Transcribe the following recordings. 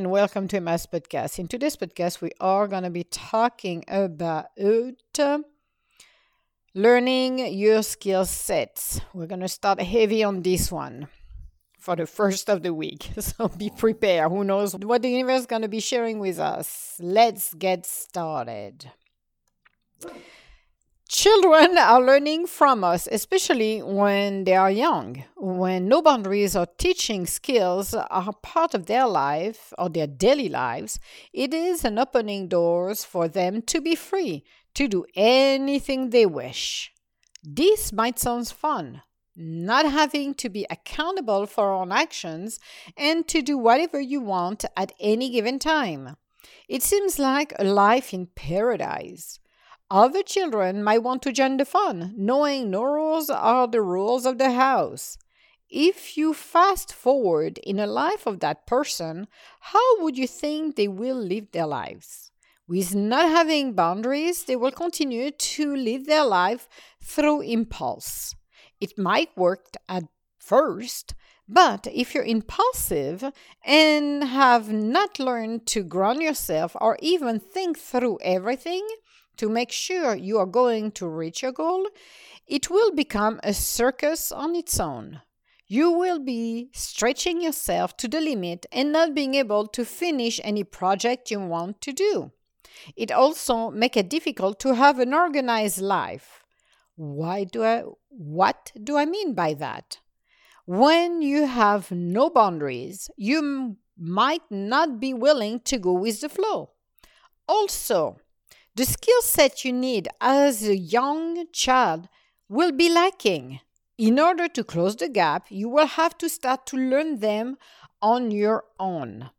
and welcome to my podcast. In today's podcast, we are going to be talking about learning your skill sets. We're going to start heavy on this one for the first of the week. So be prepared. Who knows what the universe is going to be sharing with us? Let's get started. Children are learning from us, especially when they are young. When no boundaries or teaching skills are part of their life or their daily lives, it is an opening doors for them to be free to do anything they wish. This might sound fun, not having to be accountable for our own actions and to do whatever you want at any given time. It seems like a life in paradise. Other children might want to join the fun, knowing no rules are the rules of the house. If you fast forward in the life of that person, how would you think they will live their lives? With not having boundaries, they will continue to live their life through impulse. It might work at first, but if you're impulsive and have not learned to ground yourself or even think through everything, to make sure you are going to reach your goal, it will become a circus on its own. You will be stretching yourself to the limit and not being able to finish any project you want to do. It also make it difficult to have an organized life. Why do I what do I mean by that? When you have no boundaries, you might not be willing to go with the flow. Also, the skill set you need as a young child will be lacking. In order to close the gap, you will have to start to learn them on your own.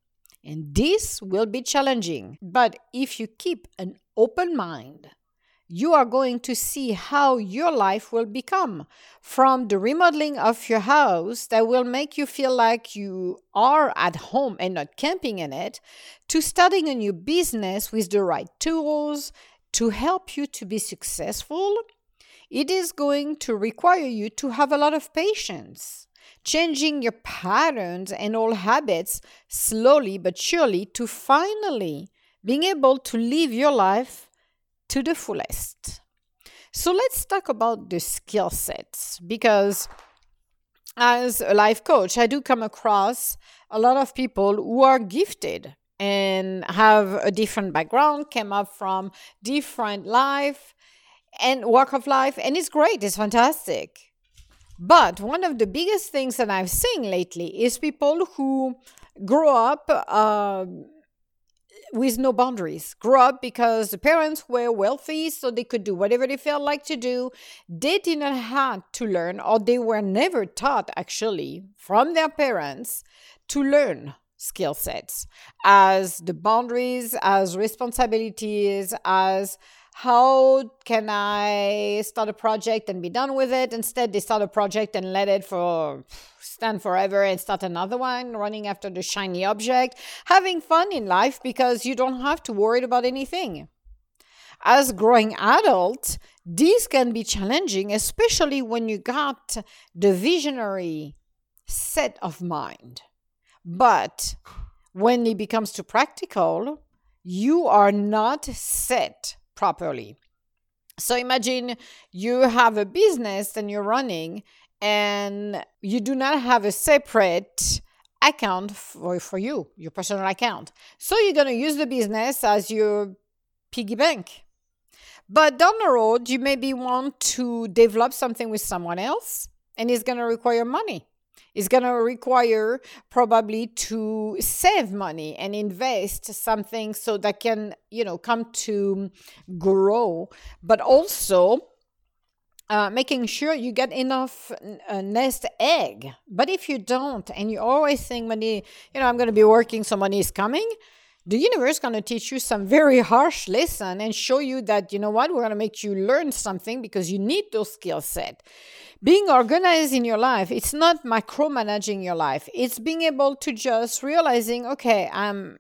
And this will be challenging. But if you keep an open mind, you are going to see how your life will become from the remodeling of your house that will make you feel like you are at home and not camping in it to starting a new business with the right tools to help you to be successful. It is going to require you to have a lot of patience changing your patterns and old habits slowly but surely to finally being able to live your life to the fullest. So let's talk about the skill sets because as a life coach, I do come across a lot of people who are gifted and have a different background, came up from different life and walk of life, and it's great, it's fantastic. But one of the biggest things that I've seen lately is people who grow up. Uh, with no boundaries. Grew up because the parents were wealthy, so they could do whatever they felt like to do. They did not have to learn, or they were never taught actually from their parents to learn skill sets as the boundaries, as responsibilities, as how can I start a project and be done with it? Instead, they start a project and let it for stand forever and start another one, running after the shiny object, having fun in life because you don't have to worry about anything. As growing adult, these can be challenging, especially when you got the visionary set of mind. But when it becomes too practical, you are not set properly. So imagine you have a business and you're running and you do not have a separate account for, for you, your personal account. So you're going to use the business as your piggy bank. But down the road, you maybe want to develop something with someone else and it's going to require money. It's going to require probably to save money and invest something so that can, you know, come to grow, but also uh, making sure you get enough uh, nest egg. But if you don't, and you always think money, you know, I'm going to be working, so money is coming, the universe is going to teach you some very harsh lesson and show you that you know what we're going to make you learn something because you need those skill set. Being organized in your life it's not micromanaging your life. It's being able to just realizing okay i'm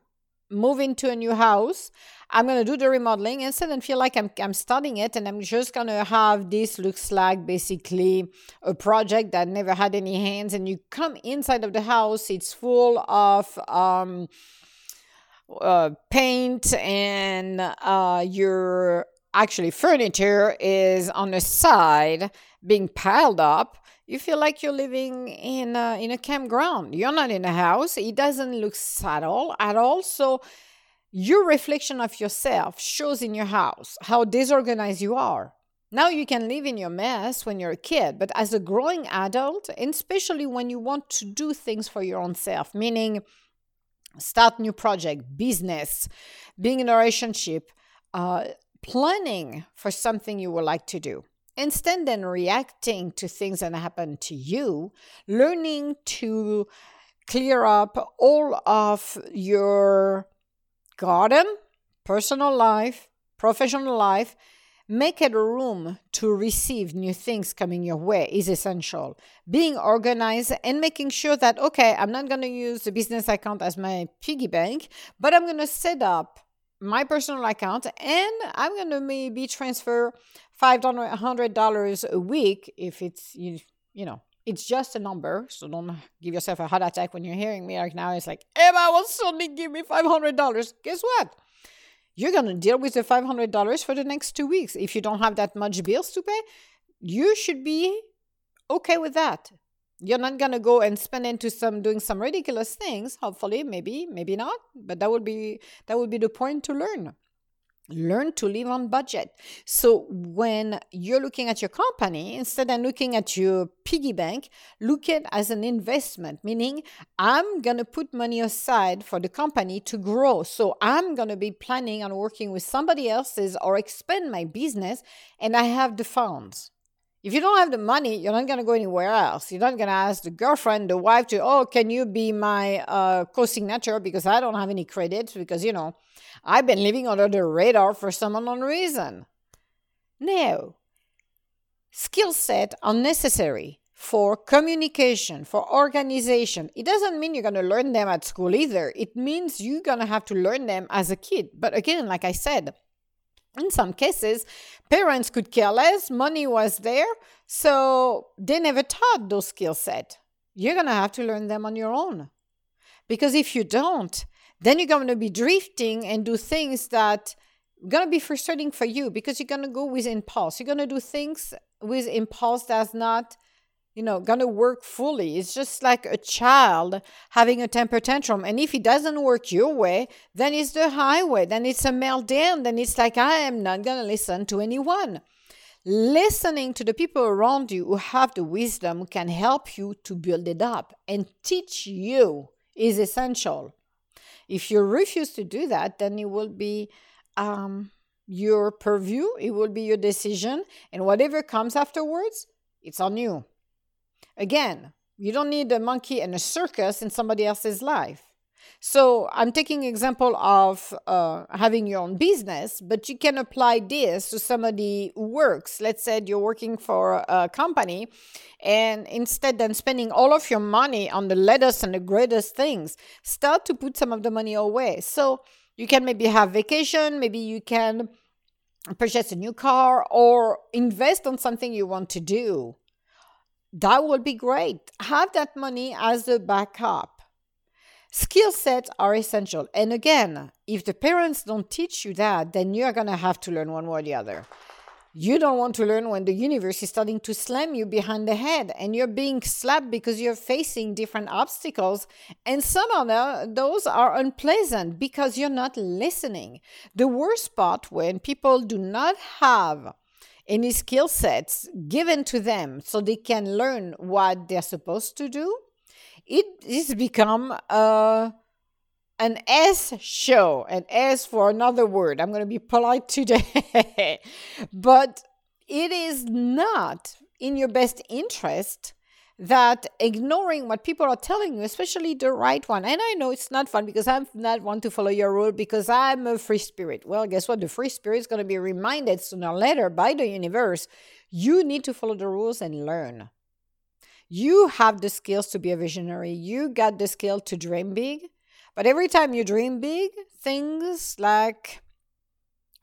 moving to a new house. I'm going to do the remodeling instead and feel like I'm, I'm starting it and i'm just going to have this looks like basically a project that never had any hands and you come inside of the house it's full of um, uh, paint and uh, your actually furniture is on the side being piled up you feel like you're living in a, in a campground. You're not in a house. It doesn't look subtle at all. So your reflection of yourself shows in your house how disorganized you are. Now you can live in your mess when you're a kid but as a growing adult and especially when you want to do things for your own self meaning start new project business being in a relationship uh, planning for something you would like to do. Instead than reacting to things that happen to you, learning to clear up all of your garden, personal life, professional life, make it a room to receive new things coming your way is essential. Being organized and making sure that, okay, I'm not going to use the business account as my piggy bank, but I'm going to set up my personal account and I'm going to maybe transfer $500 a week if it's, you, you know, it's just a number. So don't give yourself a heart attack when you're hearing me right now. It's like, Emma will suddenly give me $500. Guess what? You're going to deal with the $500 for the next two weeks. If you don't have that much bills to pay, you should be okay with that. You're not gonna go and spend into some doing some ridiculous things. Hopefully, maybe, maybe not. But that would be that would be the point to learn. Learn to live on budget. So when you're looking at your company, instead of looking at your piggy bank, look at as an investment, meaning I'm gonna put money aside for the company to grow. So I'm gonna be planning on working with somebody else's or expand my business, and I have the funds. If you don't have the money, you're not going to go anywhere else. You're not going to ask the girlfriend, the wife to, oh, can you be my uh, co signature because I don't have any credits because, you know, I've been living under the radar for some unknown reason. No. Skill set are necessary for communication, for organization. It doesn't mean you're going to learn them at school either. It means you're going to have to learn them as a kid. But again, like I said, in some cases, parents could care less, money was there, so they never taught those skill set. You're going to have to learn them on your own. Because if you don't, then you're going to be drifting and do things that going to be frustrating for you because you're going to go with impulse. You're going to do things with impulse that's not you know, gonna work fully. It's just like a child having a temper tantrum. And if it doesn't work your way, then it's the highway. Then it's a meltdown. Then it's like, I am not gonna listen to anyone. Listening to the people around you who have the wisdom can help you to build it up and teach you is essential. If you refuse to do that, then it will be um, your purview, it will be your decision, and whatever comes afterwards, it's on you. Again, you don't need a monkey and a circus in somebody else's life. So I'm taking example of uh, having your own business, but you can apply this to somebody who works. Let's say you're working for a company, and instead than spending all of your money on the latest and the greatest things, start to put some of the money away. So you can maybe have vacation, maybe you can purchase a new car or invest on something you want to do that would be great. Have that money as a backup. Skill sets are essential. And again, if the parents don't teach you that, then you're going to have to learn one way or the other. You don't want to learn when the universe is starting to slam you behind the head and you're being slapped because you're facing different obstacles. And some of those are unpleasant because you're not listening. The worst part when people do not have any skill sets given to them so they can learn what they're supposed to do, it is become uh, an S show, an S for another word. I'm going to be polite today, but it is not in your best interest that ignoring what people are telling you, especially the right one, and I know it's not fun because I'm not one to follow your rule because I'm a free spirit. Well, guess what? The free spirit is going to be reminded sooner or later by the universe. You need to follow the rules and learn. You have the skills to be a visionary. You got the skill to dream big. But every time you dream big, things like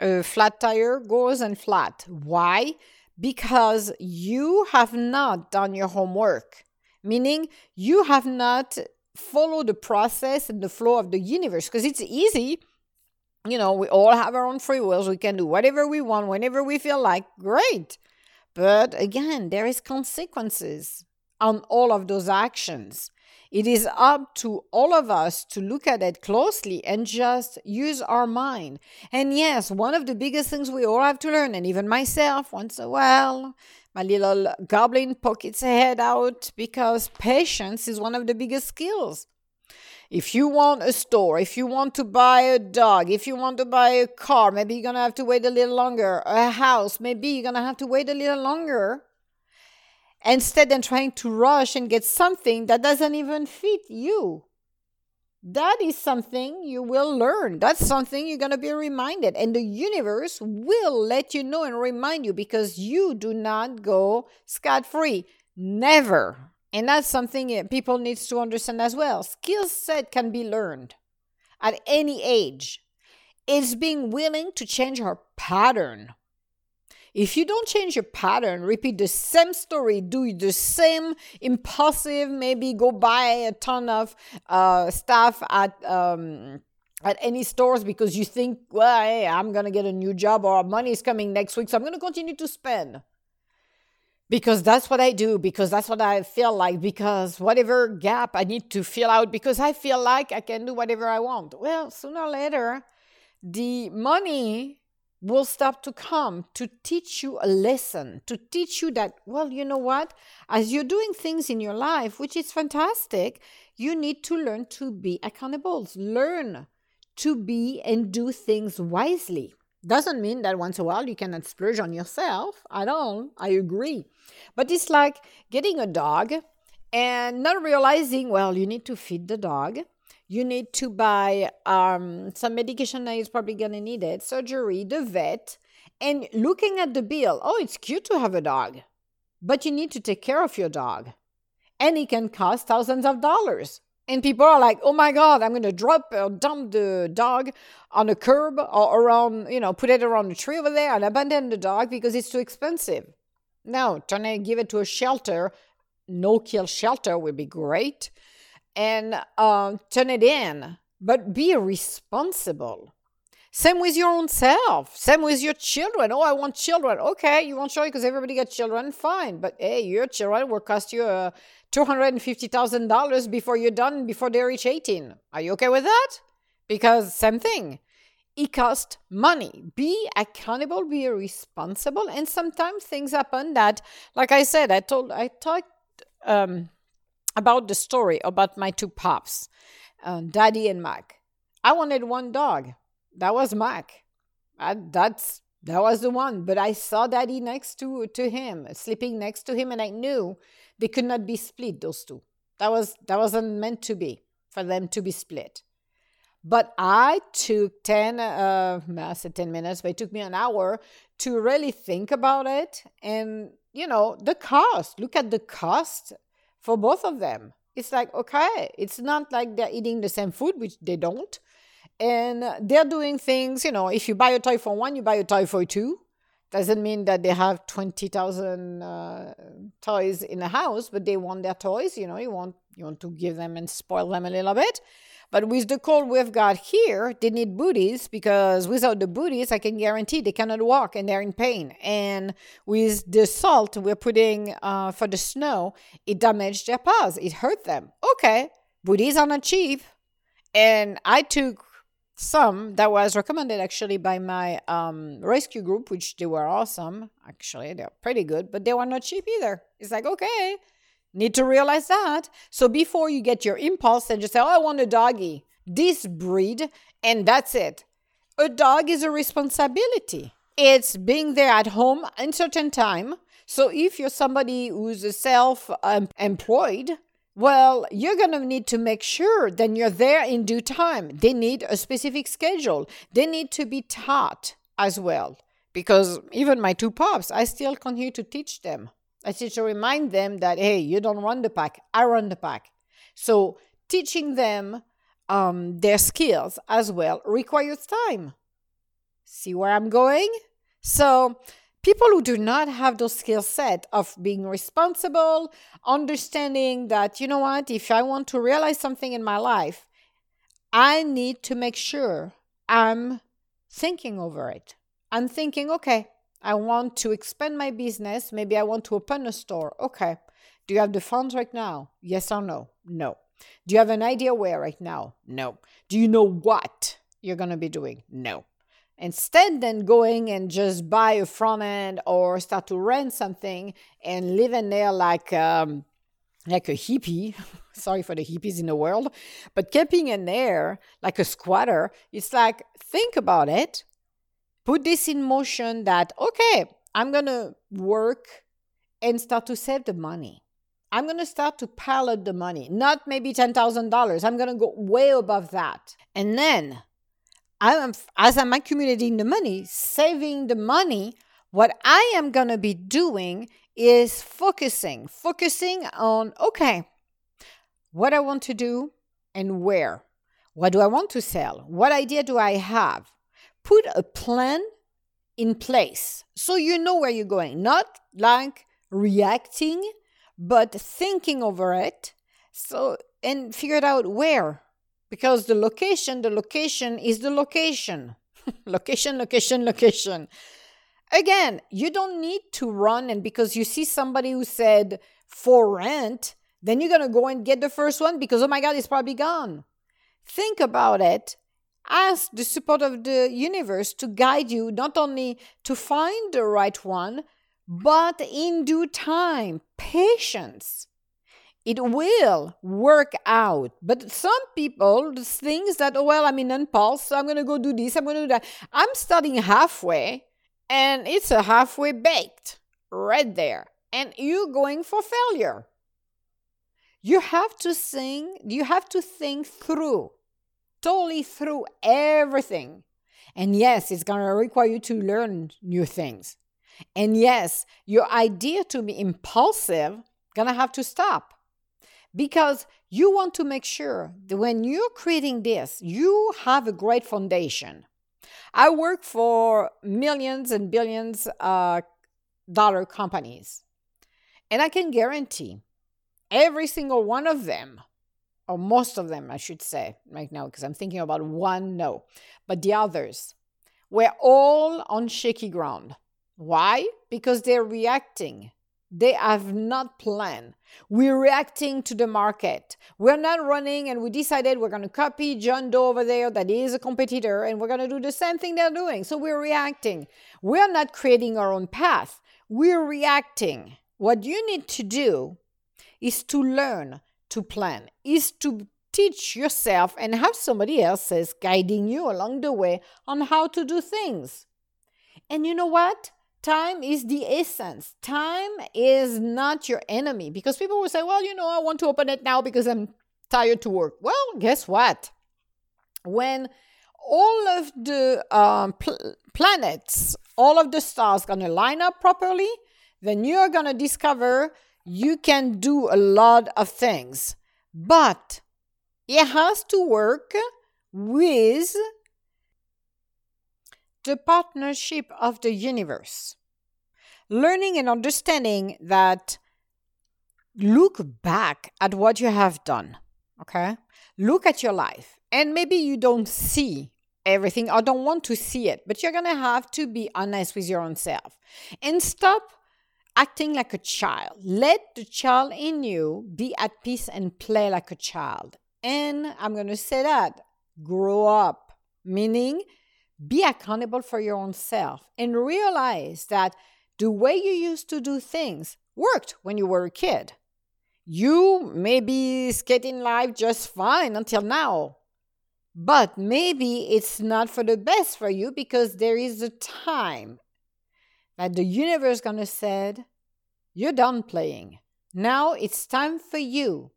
a flat tire goes and flat. Why? Because you have not done your homework, meaning you have not followed the process and the flow of the universe because it's easy. You know, we all have our own free wills. We can do whatever we want whenever we feel like. Great. But again, there is consequences on all of those actions. It is up to all of us to look at it closely and just use our mind. And yes, one of the biggest things we all have to learn, and even myself once in a while, my little goblin pokes head out because patience is one of the biggest skills. If you want a store, if you want to buy a dog, if you want to buy a car, maybe you're going to have to wait a little longer. A house, maybe you're going to have to wait a little longer. Instead than trying to rush and get something that doesn't even fit you that is something you will learn. That's something you're going to be reminded. And the universe will let you know and remind you because you do not go scot free. Never. And that's something eh, people needs to understand as well. Skill set can be learned at any age. It's being willing to change our pattern. If you don't change your pattern, repeat the same story, do the same impulsive, maybe go buy a ton of uh, stuff at um, at any stores because you think, well, hey, I'm gonna get a new job or money is coming next week, so I'm gonna continue to spend because that's what I do, because that's what I feel like, because whatever gap I need to fill out, because I feel like I can do whatever I want. Well, sooner or later, the money will start to come to teach you a lesson, to teach you that, well, you know what? As you're doing things in your life, which is fantastic, you need to learn to be accountable, learn to be and do things wisely. Doesn't mean that once a while you cannot splurge on yourself at all. I agree. But it's like getting a dog and not realizing, well, you need to feed the dog you need to buy um, some medication that is probably going to need it, surgery, the vet, and looking at the bill. Oh, it's cute to have a dog, but you need to take care of your dog. And it can cost thousands of dollars. And people are like, oh my God, I'm going to drop or dump the dog on a curb or around, you know, put it around a tree over there and abandon the dog because it's too expensive. No, trying to give it to a shelter, no kill shelter would be great and um, turn it in, but be responsible. Same with your own self. Same with your children. Oh, I want children. Okay, you want children because everybody got children. Fine, but hey, your children will cost you uh, two hundred and fifty thousand dollars before you're done, before they reach eighteen. Are you okay with that? Because same thing. It costs money. Be accountable. Be responsible. And sometimes things happen that, like I said, I told, I talked. Um, about the story about my two pops, uh, Daddy and Mac. I wanted one dog. That was Mac. I, that's that was the one. But I saw Daddy next to to him, sleeping next to him, and I knew they could not be split. Those two. That was that wasn't meant to be for them to be split. But I took 10, uh, I said 10 minutes, but it took me an hour to really think about it. And, you know, the cost, look at the cost for both of them. It's like, okay, it's not like they're eating the same food, which they don't. And they're doing things, you know, if you buy a toy for one, you buy a toy for two. Doesn't mean that they have 20,000 uh, toys in the house, but they want their toys. You know, you want, you want to give them and spoil them a little bit. But with the cold we've got here, they need booties because without the booties, I can guarantee they cannot walk and they're in pain. And with the salt we're putting uh, for the snow, it damaged their paws. It hurt them. Okay, booties are not cheap. And I took some that was recommended actually by my um, rescue group, which they were awesome. Actually, they're pretty good, but they were not cheap either. It's like, okay, Need to realize that. So before you get your impulse and just say, oh, I want a doggy, this breed, and that's it. A dog is a responsibility. It's being there at home in certain time. So if you're somebody who's self employed, well, you're going to need to make sure that you're there in due time. They need a specific schedule. They need to be taught as well. Because even my two pups, I still continue to teach them. I need to remind them that, hey, you don't run the pack, I run the pack. So teaching them um, their skills as well requires time. See where I'm going? So People who do not have those skill set of being responsible, understanding that, you know what, if I want to realize something in my life, I need to make sure I'm thinking over it. I'm thinking, okay, I want to expand my business. Maybe I want to open a store. Okay. Do you have the funds right now? Yes or no? No. Do you have an idea where right now? No. Do you know what you're going to be doing? No. Instead, then going and just buy a front end or start to rent something and live in there like um, like a hippie. Sorry for the hippies in the world, but camping in there like a squatter. It's like think about it. Put this in motion. That okay, I'm gonna work and start to save the money. I'm going to start to pallet the money, not maybe $10,000. I'm going to go way above that. And then, I'm, as I'm accumulating the money, saving the money, what I am going to be doing is focusing, focusing on, okay, what I want to do and where. What do I want to sell? What idea do I have? Put a plan in place. So you know where you're going, not like reacting but thinking over it. So and figured out where. Because the location the location is the location. Location location location. Again you don't need to run and because you see somebody who said for rent then you're going to go and get the first one because oh my god it's probably gone. Think about it ask the support of the universe to guide you not only to find the right one but in due time, patience. It will work out. But some people think that, oh, well, I'm in impulse, so I'm going to go do this, I'm going to do that. I'm starting halfway, and it's a halfway baked right there. And you're going for failure. You have to think, you have to think through, totally through everything. And yes, it's going to require you to learn new things. And yes, your idea to be impulsive gonna have to stop because you want to make sure that when you're creating this, you have a great foundation. I work for millions and billions uh, dollar companies, and I can guarantee every single one of them, or most of them, I should say, right now, because I'm thinking about one, no, but the others, were all on shaky ground. Why? Because they're reacting. They have not planned. We're reacting to the market. We're not running and we decided we're going to copy John Doe over there that is a competitor and we're going to do the same thing they're doing. So we're reacting. We're not creating our own path. We're reacting. What you need to do is to learn to plan, is to teach yourself and have somebody else guiding you along the way on how to do things. And you know what? Time is the essence. Time is not your enemy because people will say, well, you know, I want to open it now because I'm tired to work. Well, guess what? When all of the um, pl- planets, all of the stars going to line up properly, then you're going to discover you can do a lot of things. But it has to work with the partnership of the universe. Learning and understanding that look back at what you have done, okay? Look at your life. And maybe you don't see everything or don't want to see it, but you're gonna have to be honest with your own self and stop acting like a child. Let the child in you be at peace and play like a child. And I'm gonna say that grow up, meaning be accountable for your own self and realize that the way you used to do things worked when you were a kid. You may be skating life just fine until now, but maybe it's not for the best for you because there is a time that the universe gonna said, you're done playing. Now it's time for you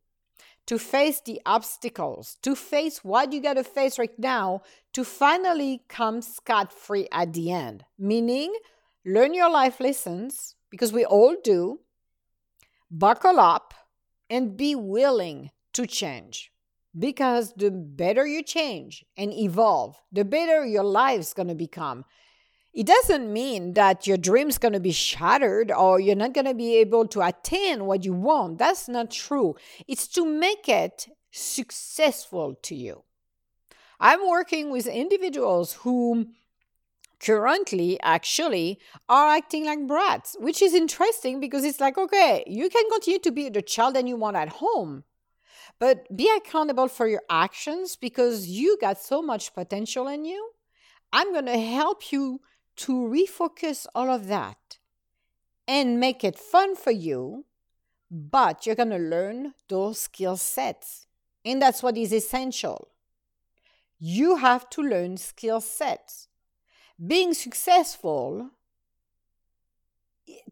to face the obstacles, to face what you got to face right now to finally come scot free at the end. Meaning, learn your life lessons, because we all do, buckle up, and be willing to change. Because the better you change and evolve, the better your life's going to become. It doesn't mean that your dream's going to be shattered or you're not going to be able to attain what you want. That's not true. It's to make it successful to you. I'm working with individuals who currently actually are acting like brats, which is interesting because it's like, okay, you can continue to be the child that you want at home, but be accountable for your actions because you got so much potential in you. I'm going to help you to refocus all of that and make it fun for you, but you're going to learn those skill sets. And that's what is essential. You have to learn skill sets being successful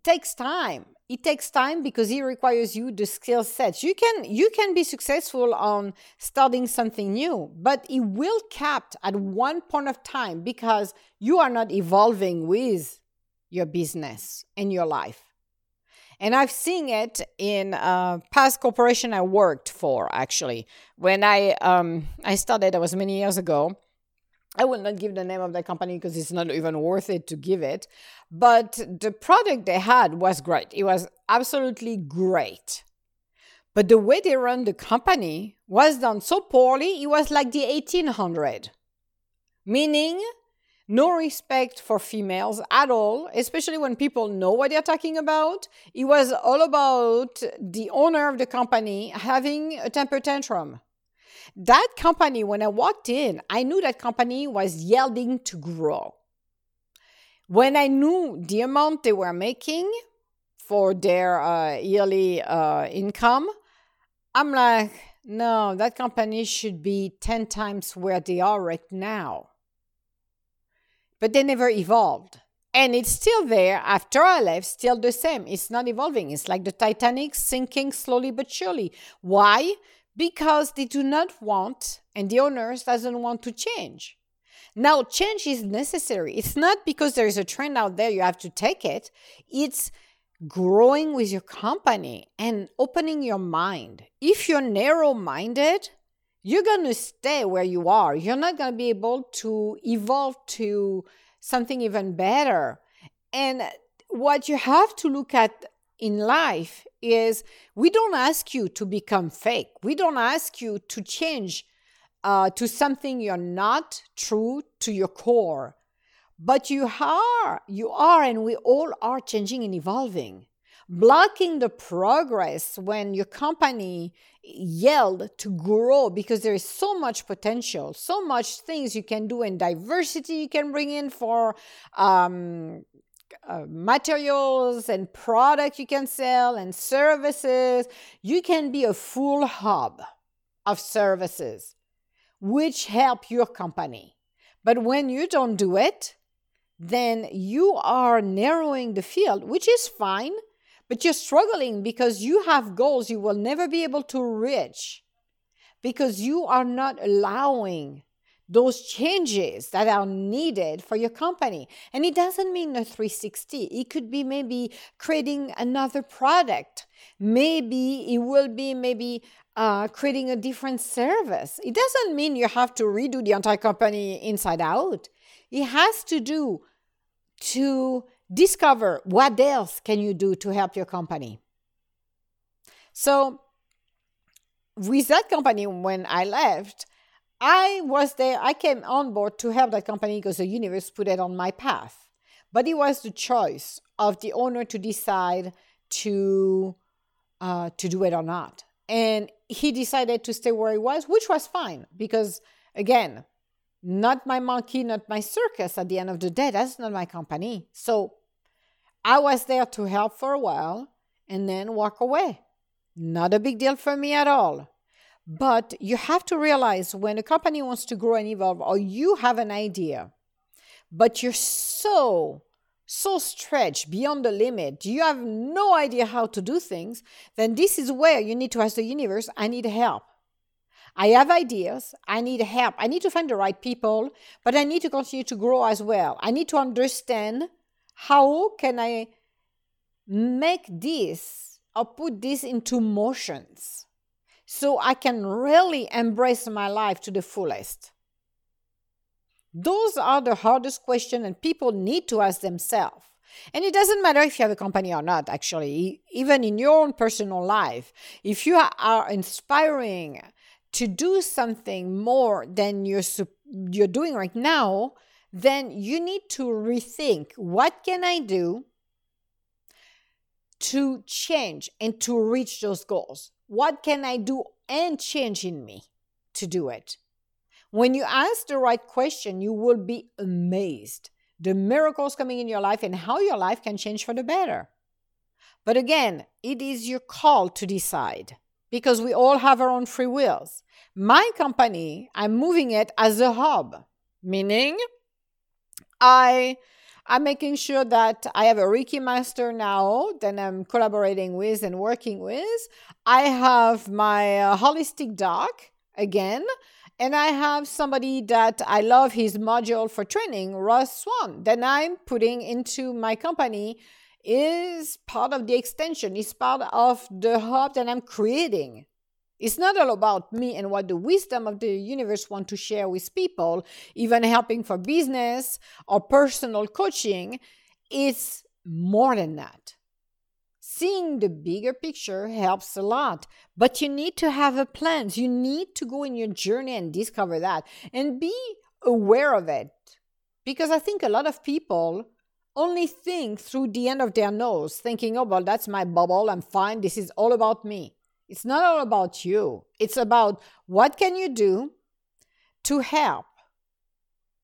takes time it takes time because it requires you the skill sets. You can you can be successful on starting something new but it will cap at one point of time because you are not evolving with your business and your life. And i've seen it in uh, past corporation i worked for actually. When i um, i started that was many years ago I will not give the name of the company because it's not even worth it to give it. But the product they had was great. It was absolutely great. But the way they run the company was done so poorly, it was like the 1800. Meaning, no respect for females at all, especially when people know what they're talking about. It was all about the owner of the company having a temper tantrum. That company, when I walked in, I knew that company was yielding to grow. When I knew the amount they were making for their uh, yearly uh, income, I'm like, no, that company should be 10 times where they are right now. But they never evolved. And it's still there after I left, still the same. It's not evolving. It's like the Titanic sinking slowly but surely. Why? Because they do not want and the owners doesn't want to change. Now change is necessary. It's not because there is a trend out there you have to take it. It's growing with your company and opening your mind. If you're narrow minded you're going to stay where you are. You're not going to be able to evolve to something even better. And what you have to look at in life is we don't ask you to become fake. We don't ask you to change uh, to something you're not true to your core. But you are, you are, and we all are changing and evolving. Blocking the progress when your company yelled to grow because there is so much potential, so much things you can do, and diversity you can bring in for um, uh, materials and products you can sell and services. You can be a full hub of services which help your company. But when you don't do it, then you are narrowing the field, which is fine, but you're struggling because you have goals you will never be able to reach because you are not allowing those changes that are needed for your company. And it doesn't mean a 360. It could be maybe creating another product. Maybe it will be maybe uh, creating a different service. It doesn't mean you have to redo the entire company inside out. It has to do to discover what else can you do to help your company. So with that company, when I left, I was there, I came on board to help that company because the universe put it on my path. But it was the choice of the owner to decide to uh, to do it or not. And he decided to stay where he was, which was fine because again, not my monkey, not my circus at the end of the day. That's not my company. So I was there to help for a while and then walk away. Not a big deal for me at all. But you have to realize when a company wants to grow and evolve, or you have an idea, but you're so, so stretched beyond the limit, you have no idea how to do things, then this is where you need to ask the universe, I need help. I have ideas. I need help. I need to find the right people, but I need to continue to grow as well. I need to understand how can I make this or put this into motions so I can really embrace my life to the fullest. Those are the hardest questions and people need to ask themselves. And it doesn't matter if you have a company or not, actually, even in your own personal life. If you are inspiring to do something more than you're, you're doing right now, then you need to rethink what can I do to change and to reach those goals? What can I do and change in me to do it? When you ask the right question, you will be amazed the miracles coming in your life and how your life can change for the better. But again, it is your call to decide because we all have our own free wills. My company, I'm moving it as a hub, meaning I I'm making sure that I have a Reiki master now that I'm collaborating with and working with. I have my uh, holistic doc again, and I have somebody that I love his module for training, Ross Swan, that I'm putting into my company is part of the extension, is part of the hub that I'm creating. It's not all about me and what the wisdom of the universe want to share with people, even helping for business or personal coaching. It's more than that. Seeing the bigger picture helps a lot, but you need to have a plan. You need to go in your journey and discover that and be aware of it. Because I think a lot of people only think through the end of their nose, thinking, oh, well, that's my bubble. I'm fine. This is all about me. It's not all about you. It's about what can you do to help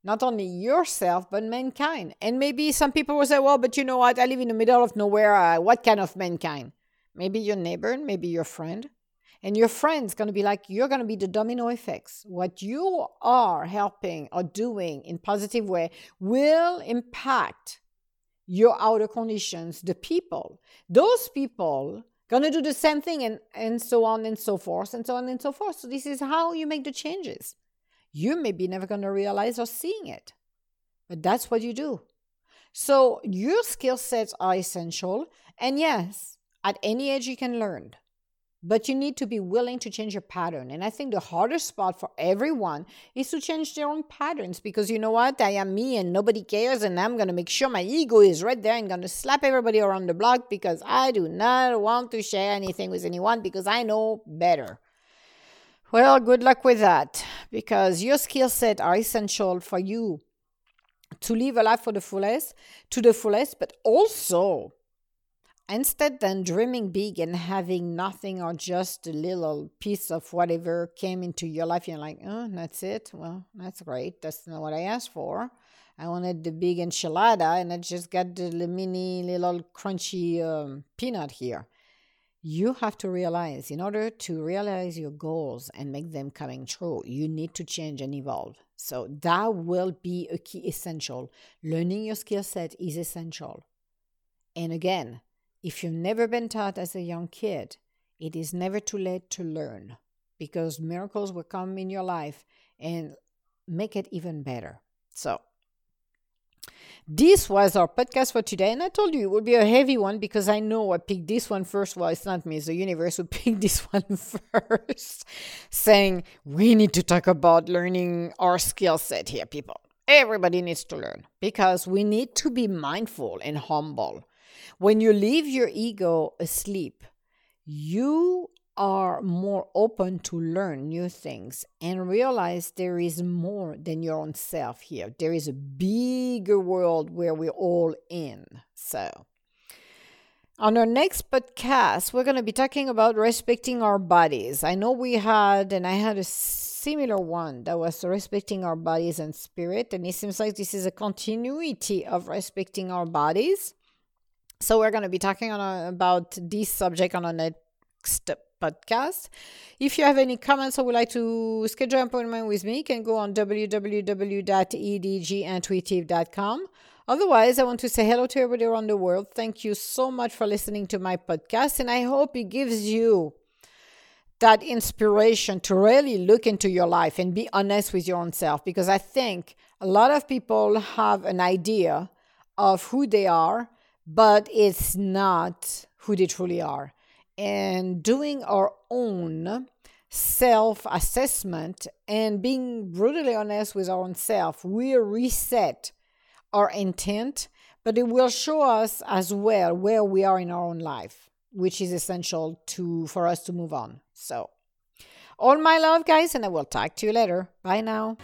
not only yourself but mankind. And maybe some people will say, "Well, but you know what? I live in the middle of nowhere. Uh, what kind of mankind? Maybe your neighbor, maybe your friend." And your friend's going to be like, you're going to be the domino effects. What you are helping or doing in positive way will impact your outer conditions, the people. Those people gonna do the same thing and and so on and so forth and so on and so forth. So this is how you make the changes. You may be never gonna realize or seeing it but that's what you do. So your skill sets are essential and yes at any age you can learn but you need to be willing to change your pattern. And I think the hardest spot for everyone is to change their own patterns because you know what? I am me and nobody cares. And I'm going to make sure my ego is right there and going to slap everybody around the block because I do not want to share anything with anyone because I know better. Well, good luck with that because your skill set are essential for you to live a life for the fullest, to the fullest, but also Instead, than dreaming big and having nothing or just a little piece of whatever came into your life, you're like, oh, that's it. Well, that's great. That's not what I asked for. I wanted the big enchilada and I just got the mini little crunchy um, peanut here. You have to realize, in order to realize your goals and make them coming true, you need to change and evolve. So that will be a key essential. Learning your skill set is essential. And again, if you've never been taught as a young kid, it is never too late to learn because miracles will come in your life and make it even better. So, this was our podcast for today, and I told you it would be a heavy one because I know I picked this one first. Well, it's not me, it's the universe who picked this one first, saying we need to talk about learning our skill set here, people. Everybody needs to learn because we need to be mindful and humble when you leave your ego asleep, you are more open to learn new things and realize there is more than your own self here. There is a bigger world where we're all in. So, on our next podcast, we're going to be talking about respecting our bodies. I know we had, and I had a similar one that was respecting our bodies and spirit, and it seems like this is a continuity of respecting our bodies. So we're going to be talking on about this subject on our next podcast. If you have any comments or would like to schedule an appointment with me, you can go on www.edgintuitive.com. Otherwise, I want to say hello to everybody around the world. Thank you so much for listening to my podcast, and I hope it gives you that inspiration to really look into your life and be honest with your own self because I think a lot of people have an idea of who they are but it's not who they truly are. And doing our own self assessment and being brutally honest with our own self, we reset our intent, but it will show us as well where we are in our own life, which is essential to for us to move on. So all my love, guys, and I will talk to you later. Bye now.